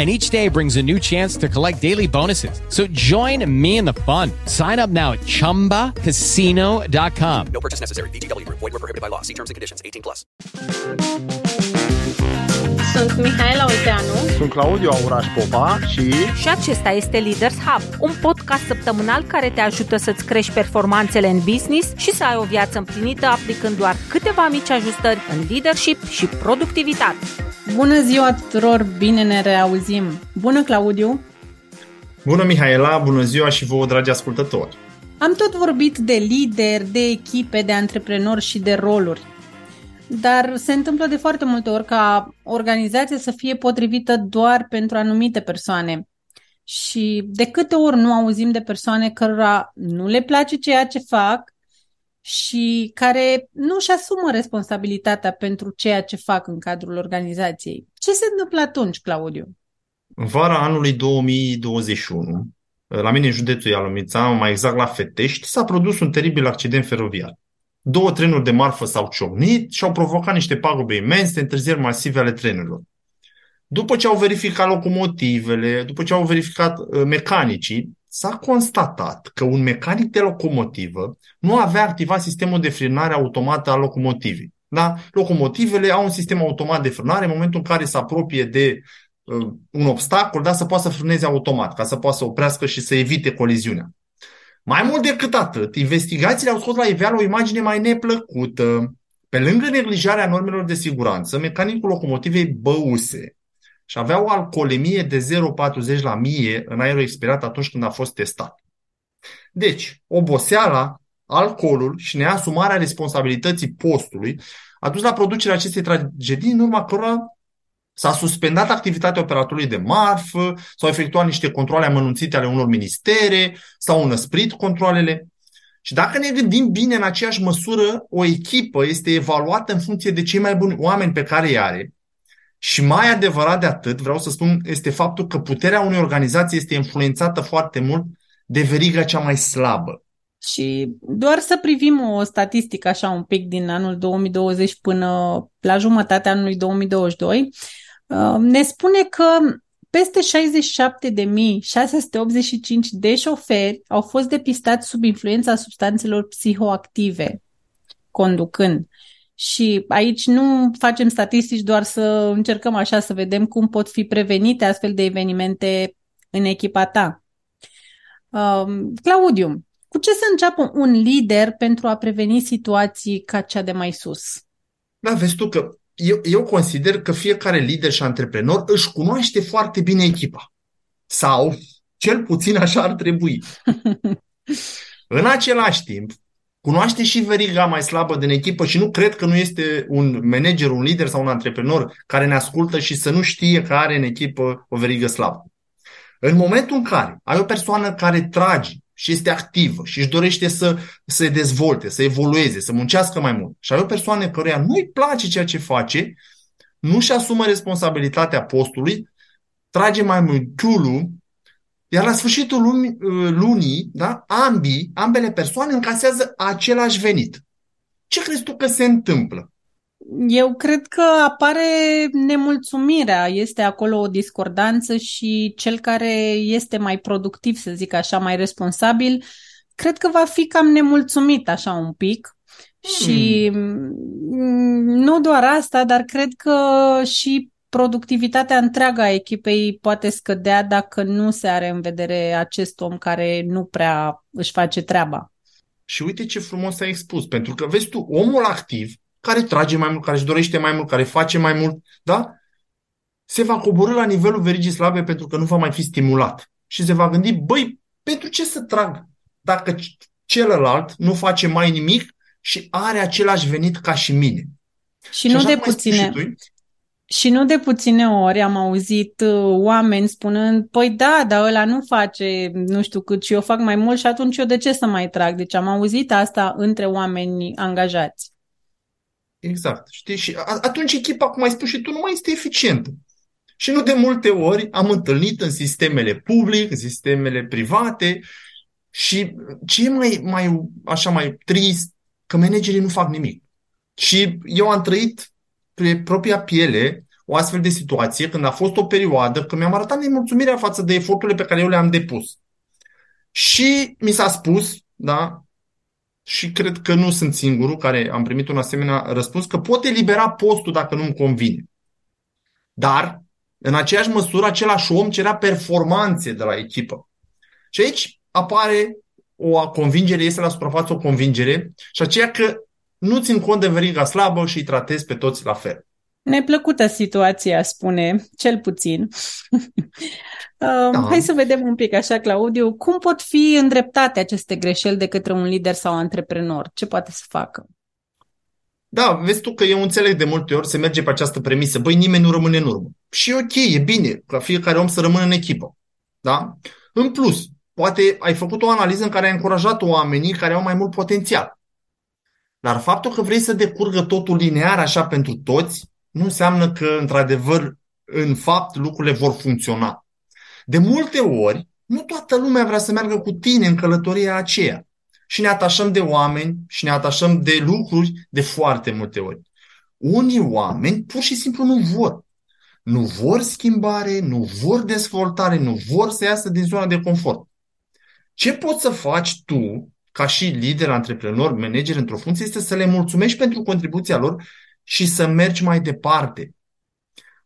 and each day brings a new chance to collect daily bonuses. So join me in the fun. Sign up now at ChumbaCasino.com. No purchase necessary. VGW. Void were prohibited by law. See terms and conditions. 18 plus. Sunt Mihaela Olteanu Sunt Claudiu Auraș Popa și... Și acesta este Leaders Hub, un podcast săptămânal care te ajută să-ți crești performanțele în business și să ai o viață împlinită aplicând doar câteva mici ajustări în leadership și productivitate. Bună ziua tuturor, bine ne reauzim! Bună Claudiu! Bună Mihaela, bună ziua și vouă dragi ascultători! Am tot vorbit de lideri, de echipe, de antreprenori și de roluri. Dar se întâmplă de foarte multe ori ca organizația să fie potrivită doar pentru anumite persoane. Și de câte ori nu auzim de persoane cărora nu le place ceea ce fac și care nu își asumă responsabilitatea pentru ceea ce fac în cadrul organizației. Ce se întâmplă atunci, Claudiu? În vara anului 2021, la mine în județul Ialomița, mai exact la Fetești, s-a produs un teribil accident feroviar. Două trenuri de marfă s-au ciocnit și au provocat niște pagube imense, întârzieri masive ale trenurilor. După ce au verificat locomotivele, după ce au verificat uh, mecanicii, s-a constatat că un mecanic de locomotivă nu avea activat sistemul de frânare automată al locomotivei. Da? Locomotivele au un sistem automat de frânare în momentul în care se apropie de uh, un obstacol, da, să poată să frâneze automat, ca să poată să oprească și să evite coliziunea. Mai mult decât atât, investigațiile au scos la iveală o imagine mai neplăcută. Pe lângă neglijarea normelor de siguranță, mecanicul locomotivei băuse și avea o alcoolemie de 0,40 la mie în aerul expirat atunci când a fost testat. Deci, oboseala, alcoolul și neasumarea responsabilității postului a dus la producerea acestei tragedii în urma cărora s-a suspendat activitatea operatorului de marfă, s-au efectuat niște controle amănunțite ale unor ministere, s-au înăsprit controlele. Și dacă ne gândim bine, în aceeași măsură, o echipă este evaluată în funcție de cei mai buni oameni pe care îi are. Și mai adevărat de atât, vreau să spun, este faptul că puterea unei organizații este influențată foarte mult de veriga cea mai slabă. Și doar să privim o statistică așa un pic din anul 2020 până la jumătatea anului 2022, uh, ne spune că peste 67.685 de șoferi au fost depistați sub influența substanțelor psihoactive conducând. Și aici nu facem statistici doar să încercăm așa să vedem cum pot fi prevenite astfel de evenimente în echipa ta. Um, Claudiu, cu ce să înceapă un lider pentru a preveni situații ca cea de mai sus? Da, vezi tu că eu, eu consider că fiecare lider și antreprenor își cunoaște foarte bine echipa. Sau, cel puțin așa ar trebui. În același timp, cunoaște și veriga mai slabă din echipă și nu cred că nu este un manager, un lider sau un antreprenor care ne ascultă și să nu știe că are în echipă o verigă slabă. În momentul în care ai o persoană care trage și este activă și își dorește să se dezvolte, să evolueze, să muncească mai mult și ai o persoană căruia nu-i place ceea ce face, nu-și asumă responsabilitatea postului, trage mai mult ciulul, iar la sfârșitul lunii, lunii da, ambii, ambele persoane încasează același venit. Ce crezi tu că se întâmplă? Eu cred că apare nemulțumirea, este acolo o discordanță și cel care este mai productiv, să zic așa, mai responsabil, cred că va fi cam nemulțumit așa un pic. Și hmm. nu doar asta, dar cred că și productivitatea întreaga a echipei poate scădea dacă nu se are în vedere acest om care nu prea își face treaba. Și uite ce frumos ai expus, pentru că vezi tu, omul activ care trage mai mult, care își dorește mai mult, care face mai mult, da? Se va coborâ la nivelul verigii slabe pentru că nu va mai fi stimulat. Și se va gândi, băi, pentru ce să trag dacă celălalt nu face mai nimic și are același venit ca și mine? Și, și nu de puține. Și, și nu de puține ori am auzit uh, oameni spunând, păi da, dar ăla nu face nu știu cât și eu fac mai mult și atunci eu de ce să mai trag? Deci am auzit asta între oameni angajați. Exact. Știi? Și atunci echipa, cum ai spus și tu, nu mai este eficientă. Și nu de multe ori am întâlnit în sistemele public, în sistemele private și ce e mai, mai, așa mai trist, că managerii nu fac nimic. Și eu am trăit pe propria piele o astfel de situație când a fost o perioadă când mi-am arătat nemulțumirea față de eforturile pe care eu le-am depus. Și mi s-a spus, da, și cred că nu sunt singurul care am primit un asemenea răspuns, că pot elibera postul dacă nu-mi convine. Dar, în aceeași măsură, același om cerea performanțe de la echipă. Și aici apare o convingere, este la suprafață o convingere, și aceea că nu țin cont de veriga slabă și îi tratez pe toți la fel. Neplăcută situația, spune, cel puțin. da. Hai să vedem un pic așa, Claudiu, cum pot fi îndreptate aceste greșeli de către un lider sau antreprenor? Ce poate să facă? Da, vezi tu că eu înțeleg de multe ori se merge pe această premisă. Băi, nimeni nu rămâne în urmă. Și ok, e bine ca fiecare om să rămână în echipă. Da? În plus, poate ai făcut o analiză în care ai încurajat oamenii care au mai mult potențial. Dar faptul că vrei să decurgă totul linear așa pentru toți, nu înseamnă că, într-adevăr, în fapt, lucrurile vor funcționa. De multe ori, nu toată lumea vrea să meargă cu tine în călătoria aceea. Și ne atașăm de oameni și ne atașăm de lucruri de foarte multe ori. Unii oameni pur și simplu nu vor. Nu vor schimbare, nu vor dezvoltare, nu vor să iasă din zona de confort. Ce poți să faci tu ca și lider, antreprenor, manager într-o funcție, este să le mulțumești pentru contribuția lor și să mergi mai departe.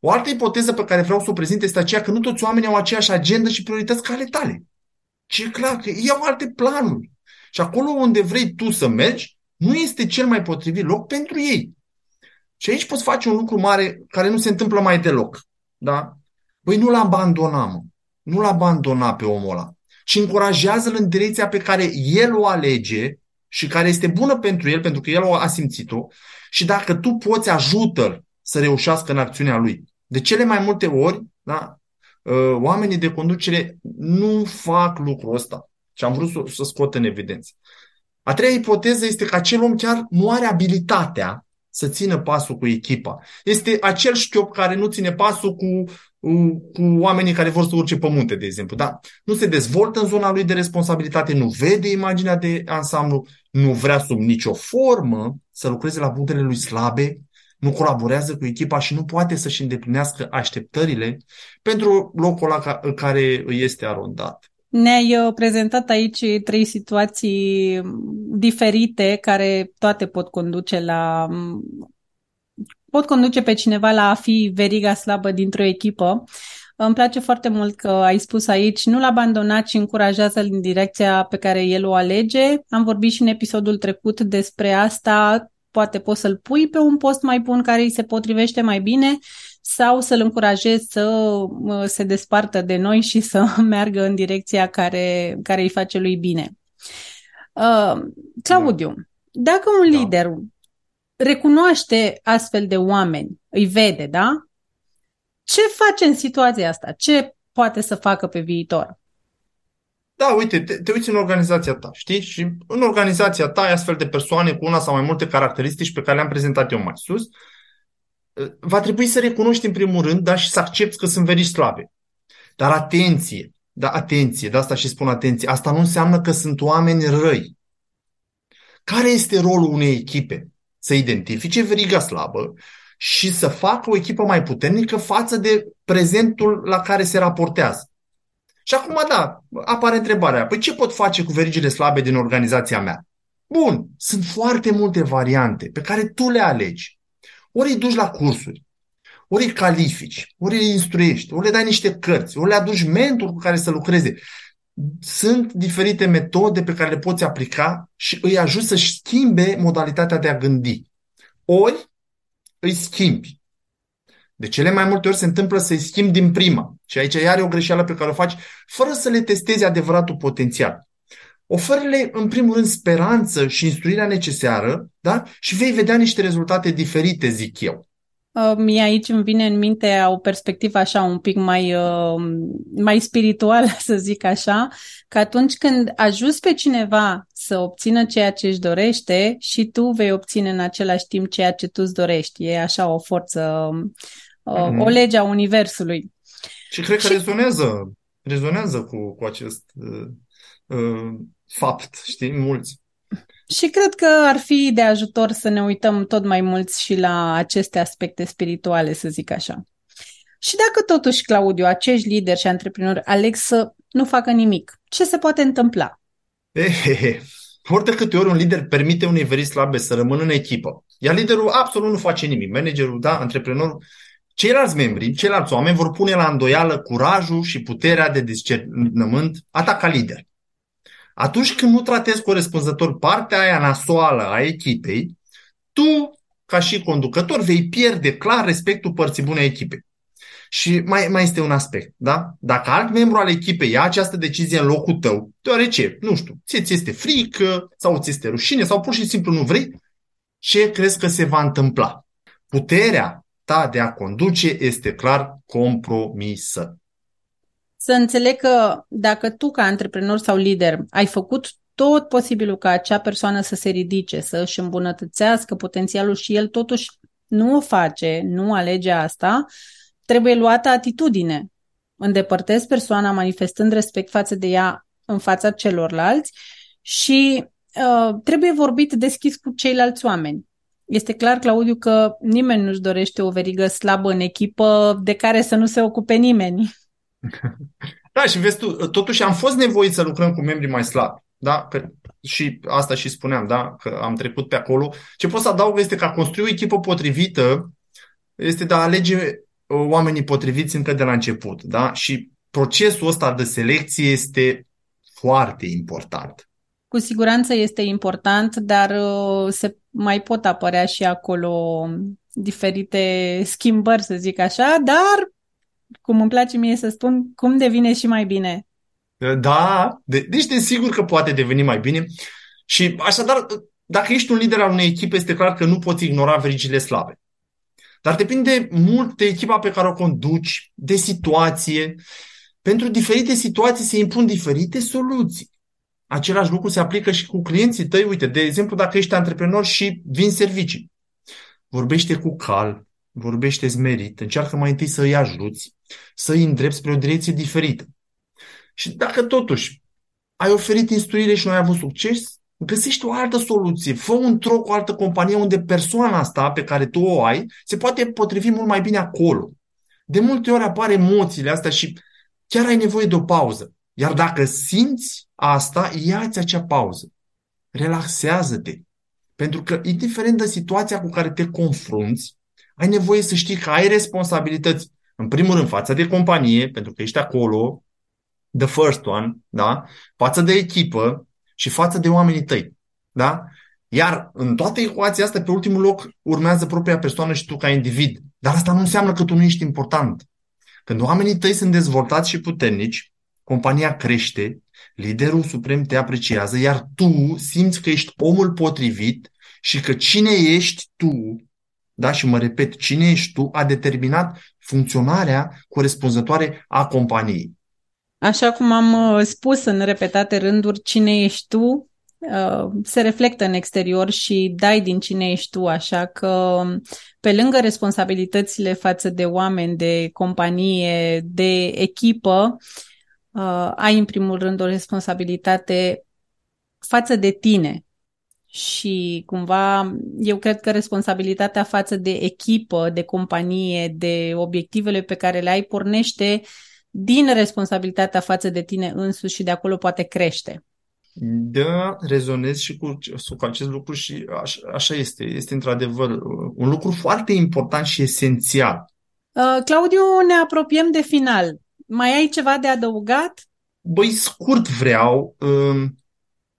O altă ipoteză pe care vreau să o prezint este aceea că nu toți oamenii au aceeași agendă și priorități ca ale tale. Și e clar că ei au alte planuri. Și acolo unde vrei tu să mergi, nu este cel mai potrivit loc pentru ei. Și aici poți face un lucru mare care nu se întâmplă mai deloc. Da? Băi, nu-l abandona, mă. Nu-l abandona pe omul ăla ci încurajează-l în direcția pe care el o alege și care este bună pentru el, pentru că el o a simțit-o și dacă tu poți ajută-l să reușească în acțiunea lui. De cele mai multe ori, da, ă, oamenii de conducere nu fac lucrul ăsta și am vrut să, să scot în evidență. A treia ipoteză este că acel om chiar nu are abilitatea să țină pasul cu echipa. Este acel șchiop care nu ține pasul cu cu oamenii care vor să urce pe munte, de exemplu. Da? Nu se dezvoltă în zona lui de responsabilitate, nu vede imaginea de ansamblu, nu vrea sub nicio formă să lucreze la punctele lui slabe, nu colaborează cu echipa și nu poate să-și îndeplinească așteptările pentru locul ăla care îi este arondat. Ne-ai uh, prezentat aici trei situații diferite care toate pot conduce la pot conduce pe cineva la a fi veriga slabă dintr-o echipă. Îmi place foarte mult că ai spus aici, nu-l abandona, ci încurajează-l în direcția pe care el o alege. Am vorbit și în episodul trecut despre asta, poate poți să-l pui pe un post mai bun care îi se potrivește mai bine sau să-l încurajezi să se despartă de noi și să meargă în direcția care, care îi face lui bine. Uh, Claudiu, da. dacă un da. Lider recunoaște astfel de oameni, îi vede, da? Ce face în situația asta? Ce poate să facă pe viitor? Da, uite, te, te uiți în organizația ta, știi? Și în organizația ta ai astfel de persoane cu una sau mai multe caracteristici pe care le-am prezentat eu mai sus. Va trebui să recunoști în primul rând, dar și să accepti că sunt veri slabe. Dar atenție, da, atenție, de asta și spun atenție, asta nu înseamnă că sunt oameni răi. Care este rolul unei echipe? Să identifice veriga slabă și să facă o echipă mai puternică față de prezentul la care se raportează. Și acum, da, apare întrebarea, păi ce pot face cu verigile slabe din organizația mea? Bun, sunt foarte multe variante pe care tu le alegi. Ori îi duci la cursuri, ori îi califici, ori îi instruiești, ori le dai niște cărți, ori le aduci mentor cu care să lucreze. Sunt diferite metode pe care le poți aplica și îi ajut să-și schimbe modalitatea de a gândi. ori îi schimbi. De cele mai multe ori se întâmplă să-i schimbi din prima. Și aici iar e o greșeală pe care o faci fără să le testezi adevăratul potențial. Oferă-le, în primul rând, speranță și instruirea necesară da? și vei vedea niște rezultate diferite, zic eu. Uh, mie aici îmi vine în minte o perspectivă așa un pic mai, uh, mai spirituală, să zic așa, că atunci când ajuți pe cineva să obțină ceea ce își dorește și tu vei obține în același timp ceea ce tu îți dorești. E așa o forță, mm-hmm. o lege a Universului. Și cred că și... rezonează, rezonează cu, cu acest uh, uh, fapt, știi, mulți. Și cred că ar fi de ajutor să ne uităm tot mai mulți și la aceste aspecte spirituale, să zic așa. Și dacă totuși, Claudiu, acești lideri și antreprenori aleg să nu facă nimic, ce se poate întâmpla? Ehehe. Ori de câte ori un lider permite unei veri slabe să rămână în echipă, iar liderul absolut nu face nimic, managerul, da, antreprenorul, ceilalți membri, ceilalți oameni vor pune la îndoială curajul și puterea de discernământ a ta ca lider. Atunci când nu tratezi corespunzător partea aia nasoală a echipei, tu, ca și conducător, vei pierde clar respectul părții bune a echipei. Și mai, mai este un aspect, da? Dacă alt membru al echipei ia această decizie în locul tău, deoarece, nu știu, ție ți este frică sau ți este rușine sau pur și simplu nu vrei, ce crezi că se va întâmpla? Puterea ta de a conduce este clar compromisă să înțeleg că dacă tu ca antreprenor sau lider ai făcut tot posibilul ca acea persoană să se ridice, să își îmbunătățească potențialul și el totuși nu o face, nu alege asta, trebuie luată atitudine. Îndepărtezi persoana manifestând respect față de ea în fața celorlalți și uh, trebuie vorbit deschis cu ceilalți oameni. Este clar, Claudiu, că nimeni nu-și dorește o verigă slabă în echipă de care să nu se ocupe nimeni. Da, și vezi tu, totuși am fost nevoit să lucrăm cu membrii mai slabi. Da? Că și asta și spuneam, da? că am trecut pe acolo. Ce pot să adaug este că a construi o echipă potrivită este de a alege uh, oamenii potriviți încă de la început. Da? Și procesul ăsta de selecție este foarte important. Cu siguranță este important, dar uh, se mai pot apărea și acolo diferite schimbări, să zic așa, dar cum îmi place mie să spun, cum devine și mai bine. Da, de, deci de sigur că poate deveni mai bine. Și așadar, dacă ești un lider al unei echipe, este clar că nu poți ignora verigile slabe. Dar depinde mult de echipa pe care o conduci, de situație. Pentru diferite situații se impun diferite soluții. Același lucru se aplică și cu clienții tăi. Uite, de exemplu, dacă ești antreprenor și vin servicii, vorbește cu cal, vorbește zmerit, încearcă mai întâi să îi ajuți, să îi îndrepți spre o direcție diferită. Și dacă totuși ai oferit instruire și nu ai avut succes, găsești o altă soluție. Fă un troc cu o altă companie unde persoana asta pe care tu o ai se poate potrivi mult mai bine acolo. De multe ori apar emoțiile astea și chiar ai nevoie de o pauză. Iar dacă simți asta, ia-ți acea pauză. Relaxează-te. Pentru că, indiferent de situația cu care te confrunți, ai nevoie să știi că ai responsabilități, în primul rând, față de companie, pentru că ești acolo, the first one, da? față de echipă și față de oamenii tăi. Da? Iar în toată ecuația asta, pe ultimul loc, urmează propria persoană și tu ca individ. Dar asta nu înseamnă că tu nu ești important. Când oamenii tăi sunt dezvoltați și puternici, compania crește, liderul suprem te apreciază, iar tu simți că ești omul potrivit și că cine ești tu da? și mă repet, cine ești tu a determinat funcționarea corespunzătoare a companiei. Așa cum am uh, spus în repetate rânduri, cine ești tu uh, se reflectă în exterior și dai din cine ești tu, așa că pe lângă responsabilitățile față de oameni, de companie, de echipă, uh, ai în primul rând o responsabilitate față de tine, și cumva eu cred că responsabilitatea față de echipă, de companie, de obiectivele pe care le ai pornește din responsabilitatea față de tine însuși și de acolo poate crește. Da, rezonez și cu, cu acest lucru și așa, așa este. Este într-adevăr un lucru foarte important și esențial. Uh, Claudiu, ne apropiem de final. Mai ai ceva de adăugat? Băi, scurt vreau. Uh,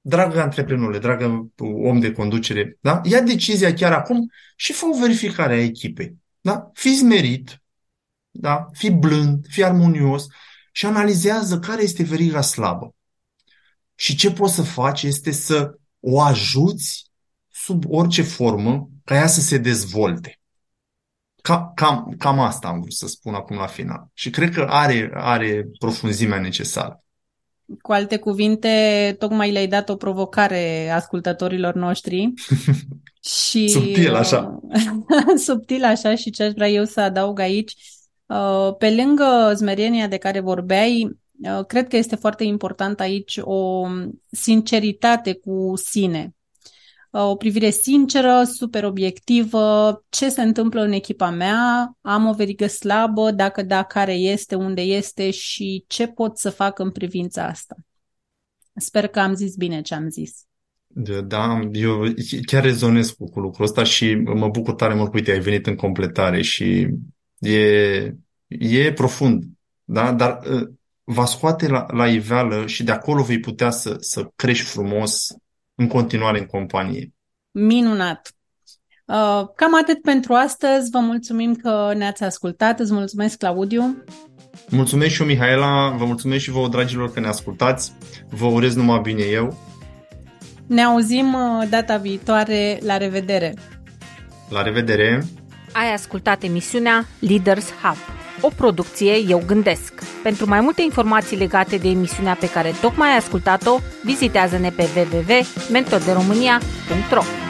dragă antreprenorule, dragă om de conducere, da? ia decizia chiar acum și fă o verificare a echipei. Da? Fiți smerit, da? fii blând, fii armonios și analizează care este veriga slabă. Și ce poți să faci este să o ajuți sub orice formă ca ea să se dezvolte. Cam, cam, cam asta am vrut să spun acum la final. Și cred că are, are profunzimea necesară. Cu alte cuvinte, tocmai le-ai dat o provocare ascultătorilor noștri. și Subtil așa. subtil așa și ce aș vrea eu să adaug aici. Uh, pe lângă zmerenia de care vorbeai, uh, cred că este foarte important aici o sinceritate cu sine. Uh, o privire sinceră, super obiectivă, ce se întâmplă în echipa mea, am o verigă slabă, dacă da, care este, unde este și ce pot să fac în privința asta. Sper că am zis bine ce am zis. Da, eu chiar rezonez cu, cu lucrul ăsta și mă bucur tare mult că, uite, ai venit în completare și e, e profund, da? Dar uh, va scoate la, la iveală și de acolo vei putea să, să crești frumos în continuare în companie. Minunat! Uh, cam atât pentru astăzi. Vă mulțumim că ne-ați ascultat. Îți mulțumesc, Claudiu. Mulțumesc și eu, Mihaela. Vă mulțumesc și vouă, dragilor, că ne ascultați. Vă urez numai bine eu. Ne auzim uh, data viitoare. La revedere! La revedere! Ai ascultat emisiunea Leaders Hub, o producție Eu Gândesc. Pentru mai multe informații legate de emisiunea pe care tocmai ai ascultat-o, vizitează-ne pe www.mentorderomânia.ro